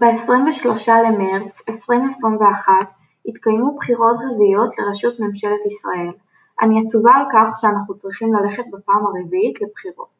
ב-23 למרץ 2021 התקיימו בחירות רביעיות לראשות ממשלת ישראל אני עצובה על כך שאנחנו צריכים ללכת בפעם הרביעית לבחירות.